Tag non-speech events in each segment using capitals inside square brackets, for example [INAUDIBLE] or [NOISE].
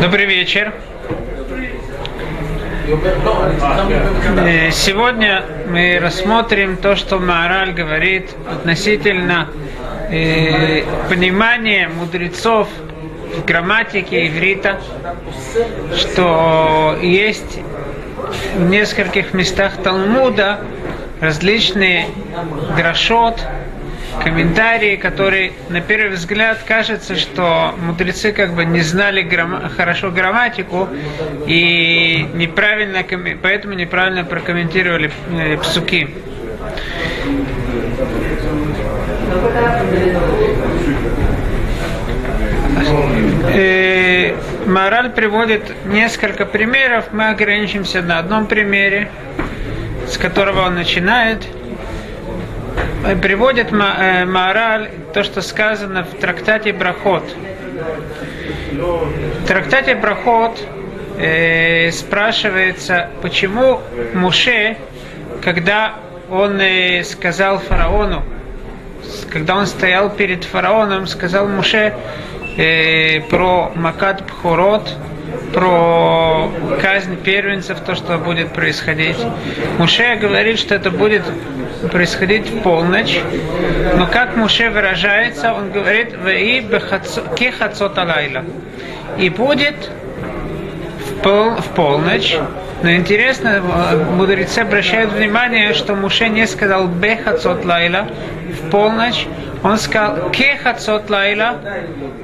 Добрый вечер. Э, сегодня мы рассмотрим то, что Маораль говорит относительно э, понимания мудрецов в грамматике иврита, что есть в нескольких местах Талмуда различные дрошот, комментарии, которые на первый взгляд кажется, что мудрецы как бы не знали грамма, хорошо грамматику и неправильно, поэтому неправильно прокомментировали э, псуки. Э, Мораль приводит несколько примеров, мы ограничимся на одном примере, с которого он начинает – приводит э, Маораль то, что сказано в трактате Брахот. В трактате Брахот э, спрашивается, почему Муше, когда он э, сказал фараону, когда он стоял перед фараоном, сказал Муше э, про Макат Пхурот, про казнь первенцев, то, что будет происходить. Муше говорит, что это будет происходить в полночь. Но как Муше выражается, он говорит, «Ваи кехацот алайла». И будет в, пол, в полночь. Но интересно, мудрецы обращают внимание, что Муше не сказал «бехацот лайла» в полночь. Он сказал «кехацот лайла»,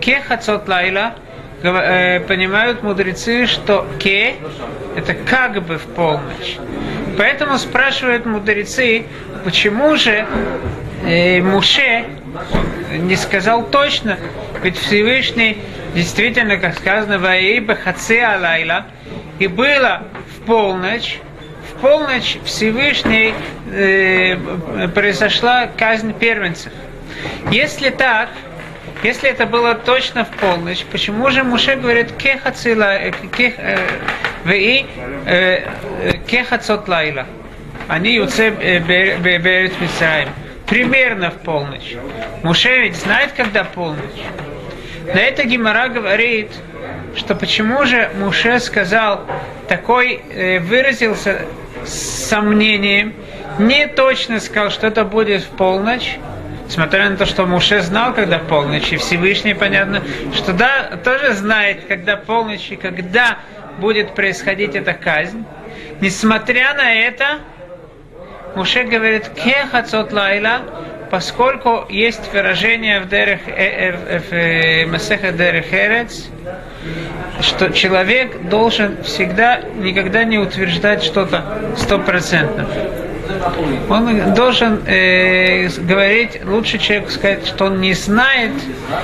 «кехацот лайла», Э, понимают мудрецы, что ке это как бы в полночь. Поэтому спрашивают мудрецы, почему же э, Муше не сказал точно, ведь Всевышний действительно, как сказано, Ваиба Хаце Алайла, и было в полночь, в полночь Всевышний э, произошла казнь первенцев. Если так, если это было точно в полночь, почему же Муше говорит кехацила, э, кех, э, веи э, лайла? Они юце берет Мисраим. Примерно в полночь. Муше ведь знает, когда полночь. На это Гимара говорит, что почему же Муше сказал такой, выразился с сомнением, не точно сказал, что это будет в полночь, Смотря на то, что Муше знал, когда полночь, и Всевышний, понятно, что да, тоже знает, когда полночь и когда будет происходить эта казнь. Несмотря на это, Муше говорит «кехацот лайла», поскольку есть выражение в, дерех, э, э, в э, Масеха Дерех Эрец, что человек должен всегда, никогда не утверждать что-то стопроцентно он должен э, говорить, лучше человеку сказать, что он не знает,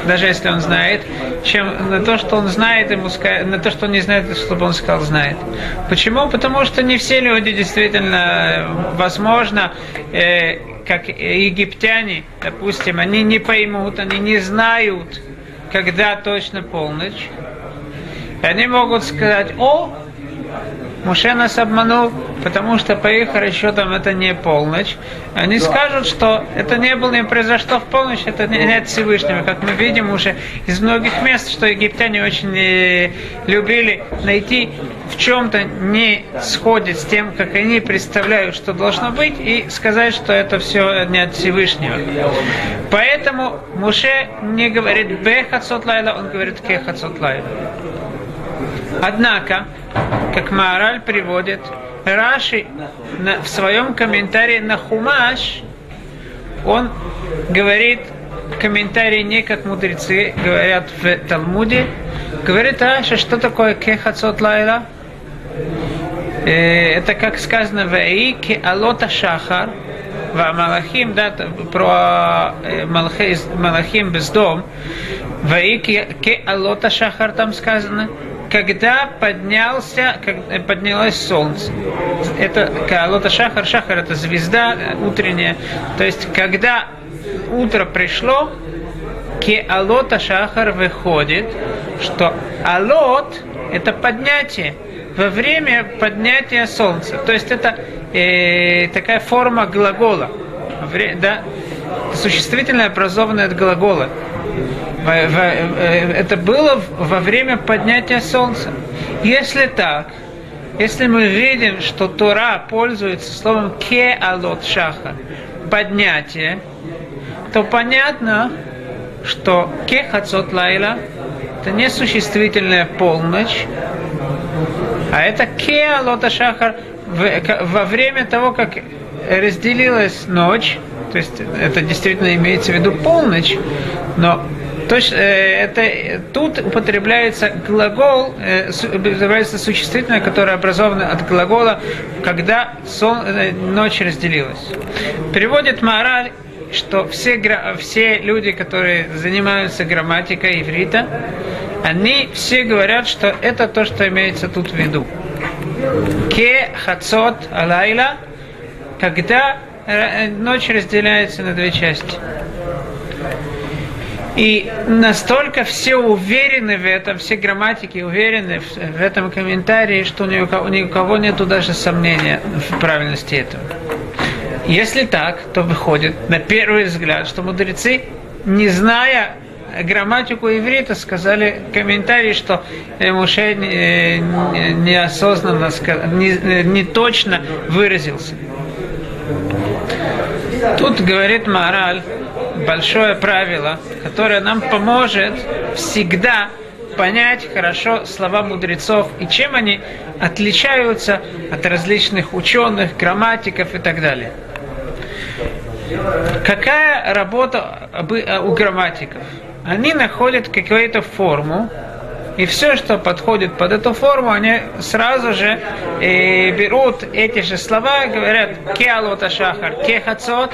даже если он знает, чем на то, что он знает, ему сказать, на то, что он не знает, чтобы он сказал знает. Почему? Потому что не все люди действительно, возможно, э, как египтяне, допустим, они не поймут, они не знают, когда точно полночь. Они могут сказать, о, Муше нас обманул, потому что по их расчетам это не полночь. Они скажут, что это не было, не произошло в полночь, это не от Всевышнего. Как мы видим уже из многих мест, что египтяне очень э, любили найти в чем-то не сходит с тем, как они представляют, что должно быть, и сказать, что это все не от Всевышнего. Поэтому Муше не говорит «бе лайла», он говорит «ке лайла». Однако, как Маораль приводит, Раши в своем комментарии на Хумаш, он говорит, комментарий не как мудрецы говорят в Талмуде, говорит Раши, что такое кехацот лайла? Э, это как сказано в Ики Алота Шахар, в Малахим, да, про э, Малахим без дом, в Ики Ке Алота Шахар там сказано, когда поднялся, э, поднялось солнце. Это Каалота Шахар. Шахар это звезда утренняя. То есть, когда утро пришло, Кеалота Шахар выходит, что Алот это поднятие во время поднятия солнца. То есть это э, такая форма глагола. Вре, да? Существительное образованное от глагола. Это было во время поднятия солнца. Если так, если мы видим, что Тора пользуется словом ке алот шаха, поднятие, то понятно, что ке хацот лайла это не существительная полночь, а это ке алот шахар во время того, как разделилась ночь, то есть это действительно имеется в виду полночь, но то э, это, тут употребляется глагол, э, называется существительное, которое образовано от глагола, когда сон, э, ночь разделилась. Переводит мораль, что все, все люди, которые занимаются грамматикой иврита, они все говорят, что это то, что имеется тут в виду. Ке хацот алайла, когда ночь разделяется на две части. И настолько все уверены в этом, все грамматики уверены в, в этом комментарии, что ни у, кого, ни у кого нету даже сомнения в правильности этого. Если так, то выходит на первый взгляд, что мудрецы, не зная грамматику иврита, сказали комментарий, что Муше неосознанно, не, не точно выразился. Тут говорит мораль, большое правило, которое нам поможет всегда понять хорошо слова мудрецов и чем они отличаются от различных ученых, грамматиков и так далее. Какая работа у грамматиков? Они находят какую-то форму, и все, что подходит под эту форму, они сразу же э, берут эти же слова, говорят кеалота шахар, кехацот,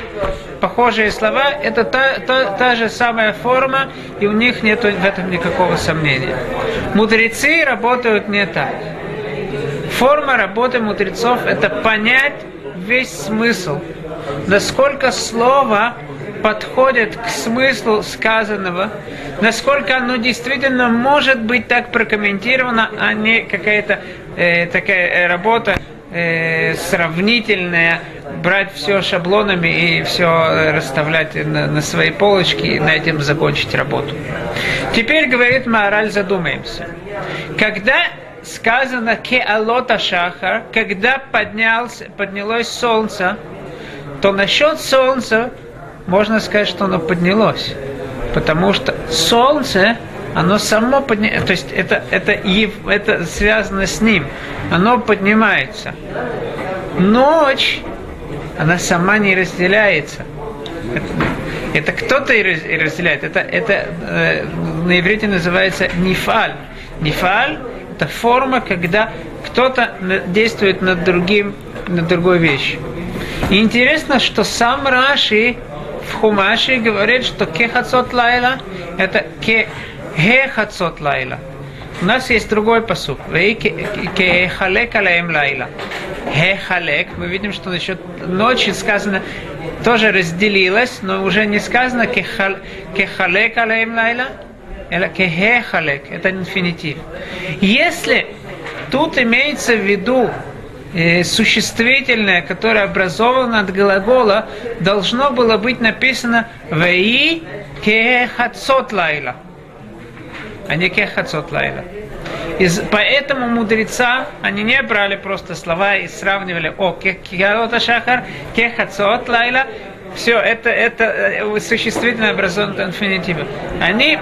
похожие слова, это та, та, та же самая форма, и у них нет в этом никакого сомнения. Мудрецы работают не так. Форма работы мудрецов – это понять весь смысл, насколько слово подходит к смыслу сказанного, насколько оно действительно может быть так прокомментировано, а не какая-то э, такая работа э, сравнительная, брать все шаблонами и все расставлять на, на свои полочки и на этом закончить работу. Теперь, говорит Маораль, задумаемся. Когда сказано «Кеалота шахар», когда поднялся, поднялось солнце, то насчет солнца можно сказать, что оно поднялось. Потому что солнце, оно само поднимается, то есть это, это, это связано с ним, оно поднимается. Ночь, она сама не разделяется. Это, это кто-то и разделяет. Это, это э, на иврите называется нифаль. Нифаль – это форма, когда кто-то действует над другим, над другой вещью. И интересно, что сам Раши в Хумаши говорит, что кехацот лайла это кехацот лайла. У нас есть другой посуд. Кехалек алаем лайла. Хехалек. Мы видим, что насчет ночи сказано, тоже разделилась, но уже не сказано кехалек алаем лайла. Это кехалек. Это инфинитив. Если тут имеется в виду э, существительное, которое образовано от глагола, должно было быть написано «Ваи кехацот лайла», а не «кехацот лайла». И поэтому мудреца, они не брали просто слова и сравнивали «О, кехалота шахар, кехацот лайла», все, это, это э, существительное образовано от инфинитива. Они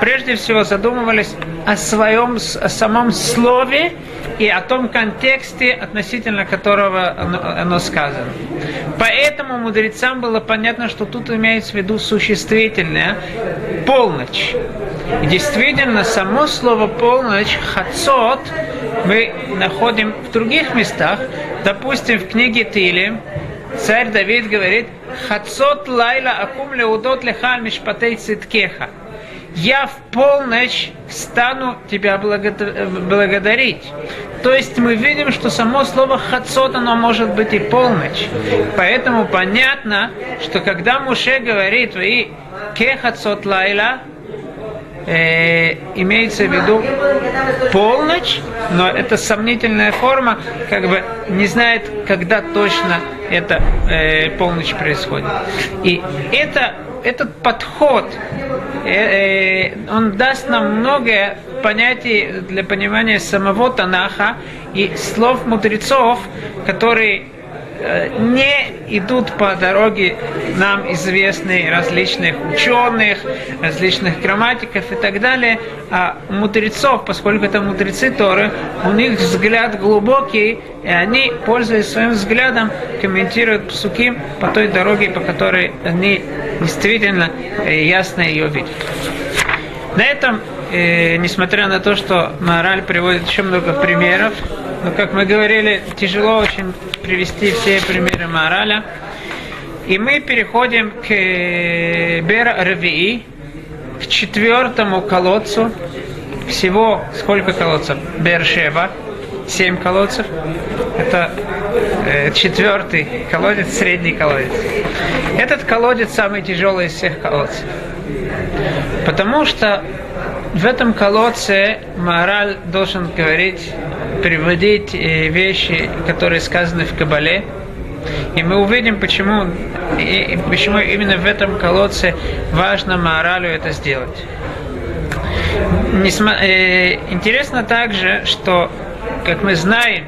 прежде всего задумывались о своем, о самом слове и о том контексте, относительно которого оно, оно сказано. Поэтому мудрецам было понятно, что тут имеется в виду существительное полночь. И действительно, само слово полночь, хацот, мы находим в других местах. Допустим, в книге Тили царь Давид говорит, хацот лайла акум леудот лехаль мишпатей циткеха я в полночь стану тебя благодарить. То есть мы видим, что само слово хацот, оно может быть и полночь. Поэтому понятно, что когда Муше говорит, вы ке хацот лайла, э, имеется в виду полночь, но это сомнительная форма, как бы не знает, когда точно эта э, полночь происходит. И это этот подход, э, э, он даст нам многое понятий для понимания самого Танаха и слов мудрецов, которые не идут по дороге нам известной различных ученых, различных грамматиков и так далее, а мудрецов, поскольку это мудрецы Торы, у них взгляд глубокий, и они, пользуясь своим взглядом, комментируют псуки по той дороге, по которой они действительно э, ясно ее видят. На этом, э, несмотря на то, что мораль приводит еще много примеров, но, как мы говорили, тяжело очень привести все примеры мораля. И мы переходим к э, Бер Равии, к четвертому колодцу. Всего сколько колодцев? Бершева, семь колодцев. Это э, четвертый колодец, средний колодец. Этот колодец самый тяжелый из всех колодцев. Потому что в этом колодце мораль должен говорить приводить э, вещи, которые сказаны в Кабале. И мы увидим, почему, и, почему именно в этом колодце важно моралю это сделать. Э, интересно также, что, как мы знаем,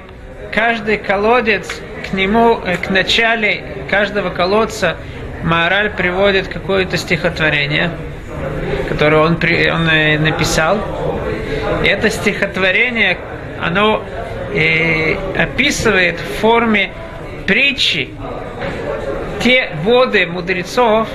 каждый колодец к нему, э, к начале каждого колодца мораль приводит какое-то стихотворение, которое он, он написал. И это стихотворение оно э, описывает в форме притчи те воды мудрецов,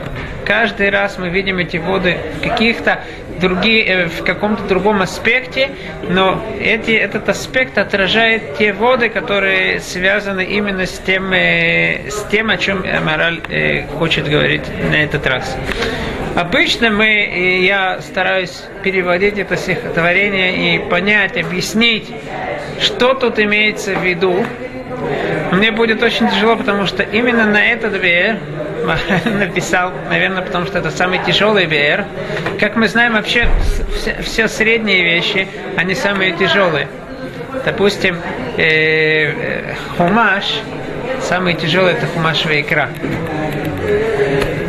каждый раз мы видим эти воды каких-то другие, э, в каком-то другом аспекте, но эти, этот аспект отражает те воды, которые связаны именно с тем, э, с тем о чем мораль э, хочет говорить на этот раз. Обычно мы, я стараюсь переводить это стихотворение и понять, объяснить, что тут имеется в виду. Мне будет очень тяжело, потому что именно на этот веер [LAUGHS] написал, наверное, потому что это самый тяжелый веер. Как мы знаем, вообще все, все средние вещи, они самые тяжелые. Допустим, э, э хумаш, самый тяжелый это хумаш вейкра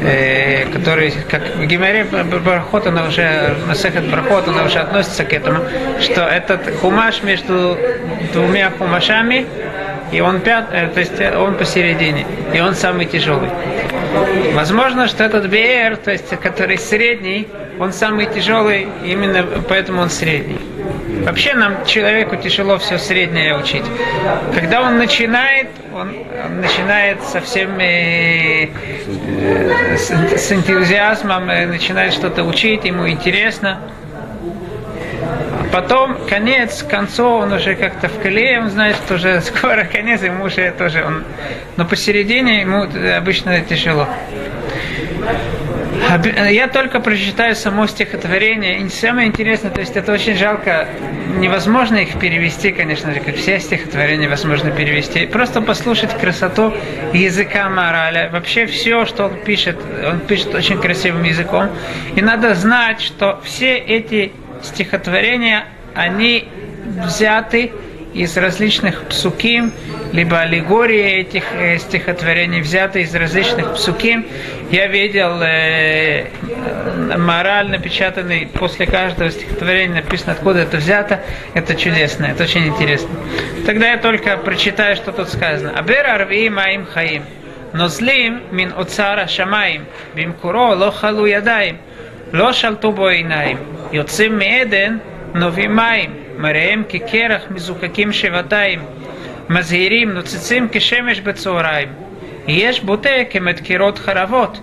э, который, как в Гимаре Бархот, она уже, Масехет Бархот, она уже относится к этому, что этот хумаш между двумя хумашами, и он пят, э, то есть он посередине, и он самый тяжелый. Возможно, что этот БР, то есть который средний, он самый тяжелый, именно поэтому он средний. Вообще нам, человеку, тяжело все среднее учить. Когда он начинает, он, он начинает совсем э, э, с, с энтузиазмом, э, начинает что-то учить, ему интересно. Потом конец, к концу он уже как-то в колее, он знает, что уже [LAUGHS] скоро конец, ему уже тоже он... Но посередине ему обычно тяжело. Я только прочитаю само стихотворение. И самое интересное, то есть это очень жалко, невозможно их перевести, конечно же, как все стихотворения возможно перевести. Просто послушать красоту языка мораля. Вообще все, что он пишет, он пишет очень красивым языком. И надо знать, что все эти стихотворения, они взяты из различных псуким, либо аллегории этих э, стихотворений взяты из различных псуким. Я видел э, мораль, напечатанный после каждого стихотворения, написано, откуда это взято. Это чудесно, это очень интересно. Тогда я только прочитаю, что тут сказано. Абер арви маим хаим. Но злим мин оцара шамаим. Бимкуро ло халу ядаим. Ло шалтубо инаим. יוצאים מעדן, נובעים מים, מראיהם כקרח מזוקקים שבעתיים, מזהירים נוצצים כשמש בצהריים. יש בוטה כמדקירות חרבות,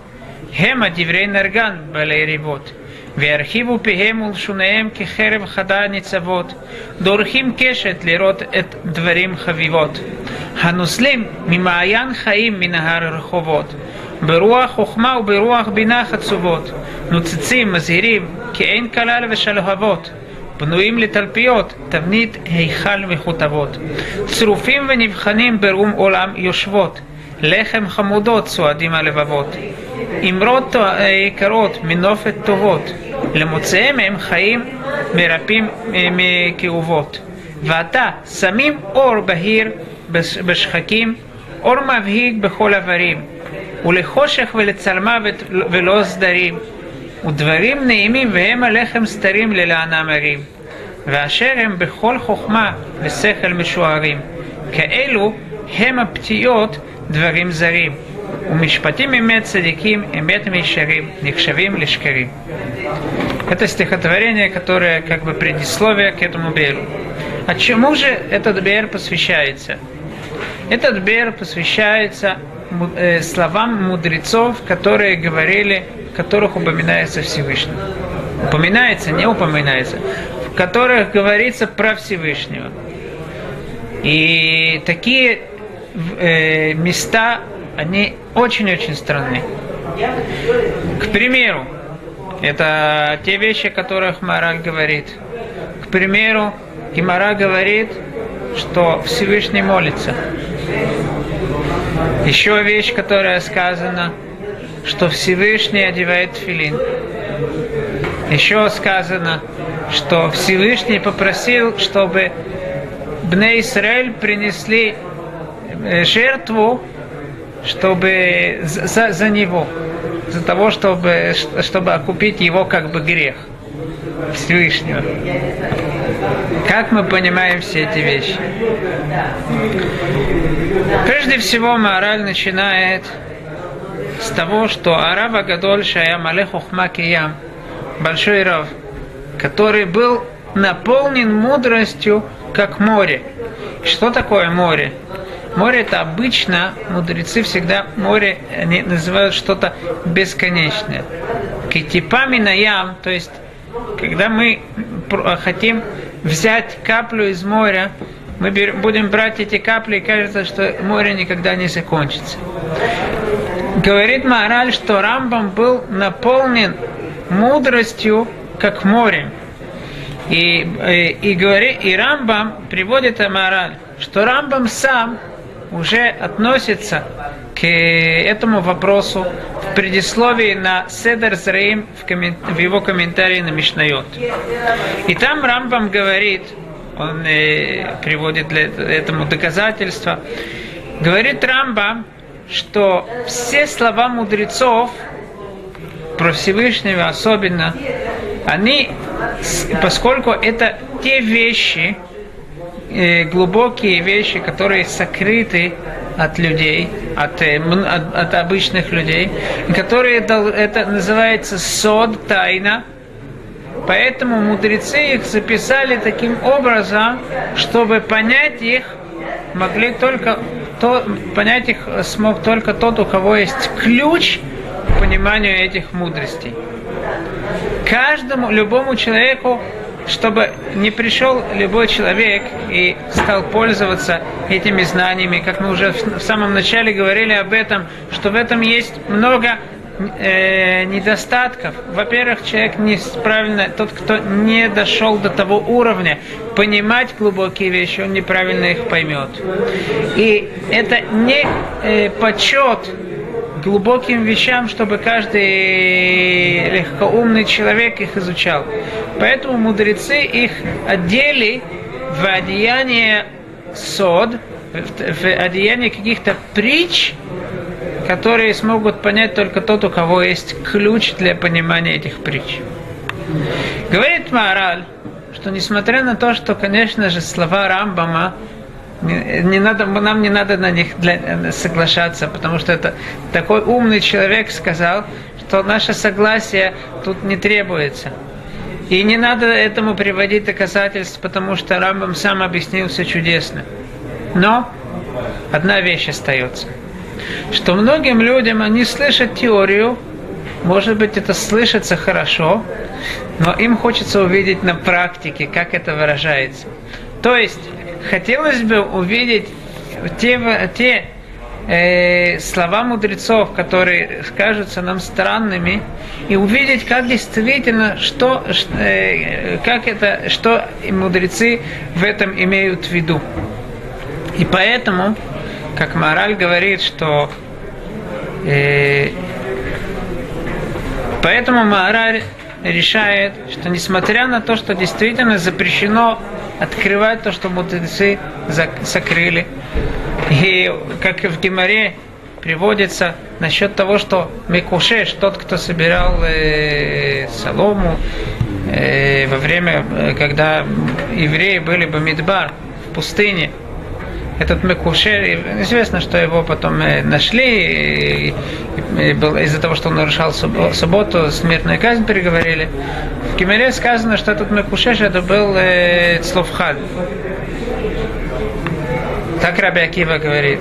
המה דברי נרגן בעלי ריבות. וירחיבו פיהם ולשונאיהם כחרב חדה ניצבות, דורכים קשת לראות את דברים חביבות. הנוסלים ממעיין חיים מנהר רחובות, ברוח חוכמה וברוח בינה חצובות, נוצצים, מזהירים, כי אין כלל ושלהבות. בנויים לתלפיות, תבנית היכל מכותבות. צרופים ונבחנים ברום עולם יושבות, לחם חמודות צועדים הלבבות. אמרות יקרות מנופת טובות, למוצאיהם הם חיים מרפאים מכאובות. ועתה שמים אור בהיר בשחקים, אור מבהיג בכל איברים. ולחושך ולצלמה ולא סדרים. ודברים נעימים והם הלחם סתרים ללענם ערים. ואשר הם בכל חוכמה ושכל משוערים. כאלו הם הפתיות דברים זרים. ומשפטים אמת צדיקים, אמת מישרים, נחשבים лишкарим. Это стихотворение, которое как бы предисловие к этому Беру. А чему же этот Бер посвящается? Этот Бер посвящается э, словам мудрецов, которые говорили, которых упоминается Всевышний. Упоминается, не упоминается. В которых говорится про Всевышнего. И такие э, места они очень-очень странны. К примеру, это те вещи, о которых Мораль говорит. К примеру, Гимара говорит, что Всевышний молится. Еще вещь, которая сказана, что Всевышний одевает филин. Еще сказано, что Всевышний попросил, чтобы Бней Исраэль принесли э, жертву чтобы за, за него, за того, чтобы, чтобы окупить его как бы грех Всевышнего. Как мы понимаем все эти вещи? Прежде всего, мораль начинает с того, что Арава Гадоль Шаям Алехухма Киям, большой Рав, который был наполнен мудростью, как море. Что такое море? Море это обычно, мудрецы всегда море они называют что-то бесконечное. Китипами на ям, то есть когда мы хотим взять каплю из моря, мы будем брать эти капли, и кажется, что море никогда не закончится. Говорит Маораль, что Рамбам был наполнен мудростью, как морем. И, и, и, говорит, и Рамбам приводит Амараль, что Рамбам сам уже относится к этому вопросу в предисловии на Седер Зраим в, коммен... в его комментарии на Мишнайот. И там Рамбам говорит, он э, приводит для этому доказательства, говорит Рамбам, что все слова мудрецов про Всевышнего особенно, они, поскольку это те вещи, э, глубокие вещи, которые сокрыты от людей, от, э, от, от обычных людей, которые это называется сод, тайна. Поэтому мудрецы их записали таким образом, чтобы понять их могли только то, понять их смог только тот, у кого есть ключ к пониманию этих мудростей. Каждому, любому человеку чтобы не пришел любой человек и стал пользоваться этими знаниями, как мы уже в самом начале говорили об этом, что в этом есть много э, недостатков. Во-первых, человек неправильно, тот, кто не дошел до того уровня понимать глубокие вещи, он неправильно их поймет. И это не э, почет глубоким вещам, чтобы каждый легкоумный человек их изучал. Поэтому мудрецы их одели в одеяние сод, в одеяние каких-то притч, которые смогут понять только тот, у кого есть ключ для понимания этих притч. Говорит Мораль, что несмотря на то, что, конечно же, слова Рамбама не, не надо, нам не надо на них для, соглашаться, потому что это такой умный человек сказал, что наше согласие тут не требуется. И не надо этому приводить доказательств, потому что Рамбам сам объяснил все чудесно. Но одна вещь остается, что многим людям они слышат теорию, может быть, это слышится хорошо, но им хочется увидеть на практике, как это выражается. То есть хотелось бы увидеть те, те э, слова мудрецов, которые кажутся нам странными, и увидеть, как действительно, что, э, как это, что мудрецы в этом имеют в виду. И поэтому, как мораль говорит, что э, поэтому мораль решает, что несмотря на то, что действительно запрещено открывать то, что мудрецы закрыли, и как в Геморе приводится насчет того, что Мекушеш, тот, кто собирал э, солому э, во время, э, когда евреи были бы Мидбар в пустыне, этот Мекушер, известно, что его потом э, нашли, и, и, из-за того, что он нарушал субботу, смертную казнь переговорили. В Кемере сказано, что этот Мекушеш это был э, Цловхад. Так Раби Акива говорит.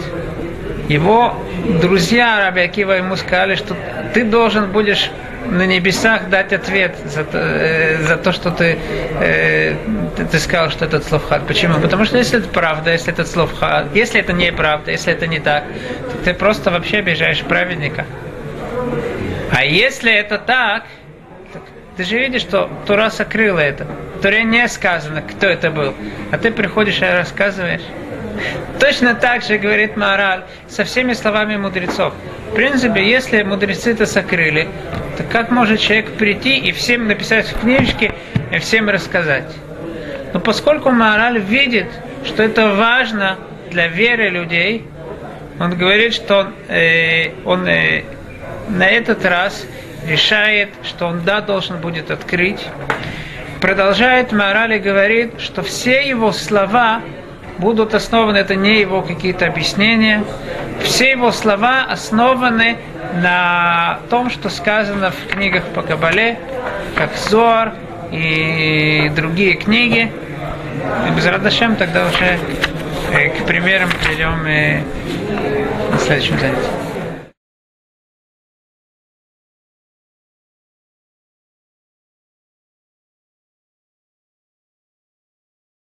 Его друзья Раби ему сказали, что ты должен будешь на небесах дать ответ за, э, за то, что ты, э, ты, ты сказал, что этот словхат. Почему? Потому что если это правда, если это словхат, если это неправда, если это не так, то ты просто вообще обижаешь праведника. А если это так, так ты же видишь, что Тура сокрыла это. В Туре не сказано, кто это был. А ты приходишь и рассказываешь. Точно так же говорит Маораль со всеми словами мудрецов. В принципе, если мудрецы это сокрыли, то как может человек прийти и всем написать в книжке и всем рассказать? Но поскольку Маораль видит, что это важно для веры людей, он говорит, что он, э, он э, на этот раз решает, что он да должен будет открыть. Продолжает Мораль и говорит, что все его слова будут основаны, это не его какие-то объяснения, все его слова основаны на том, что сказано в книгах по Кабале, как Зор и другие книги. И без Радашем тогда уже э, к примерам перейдем э, на следующем занятии.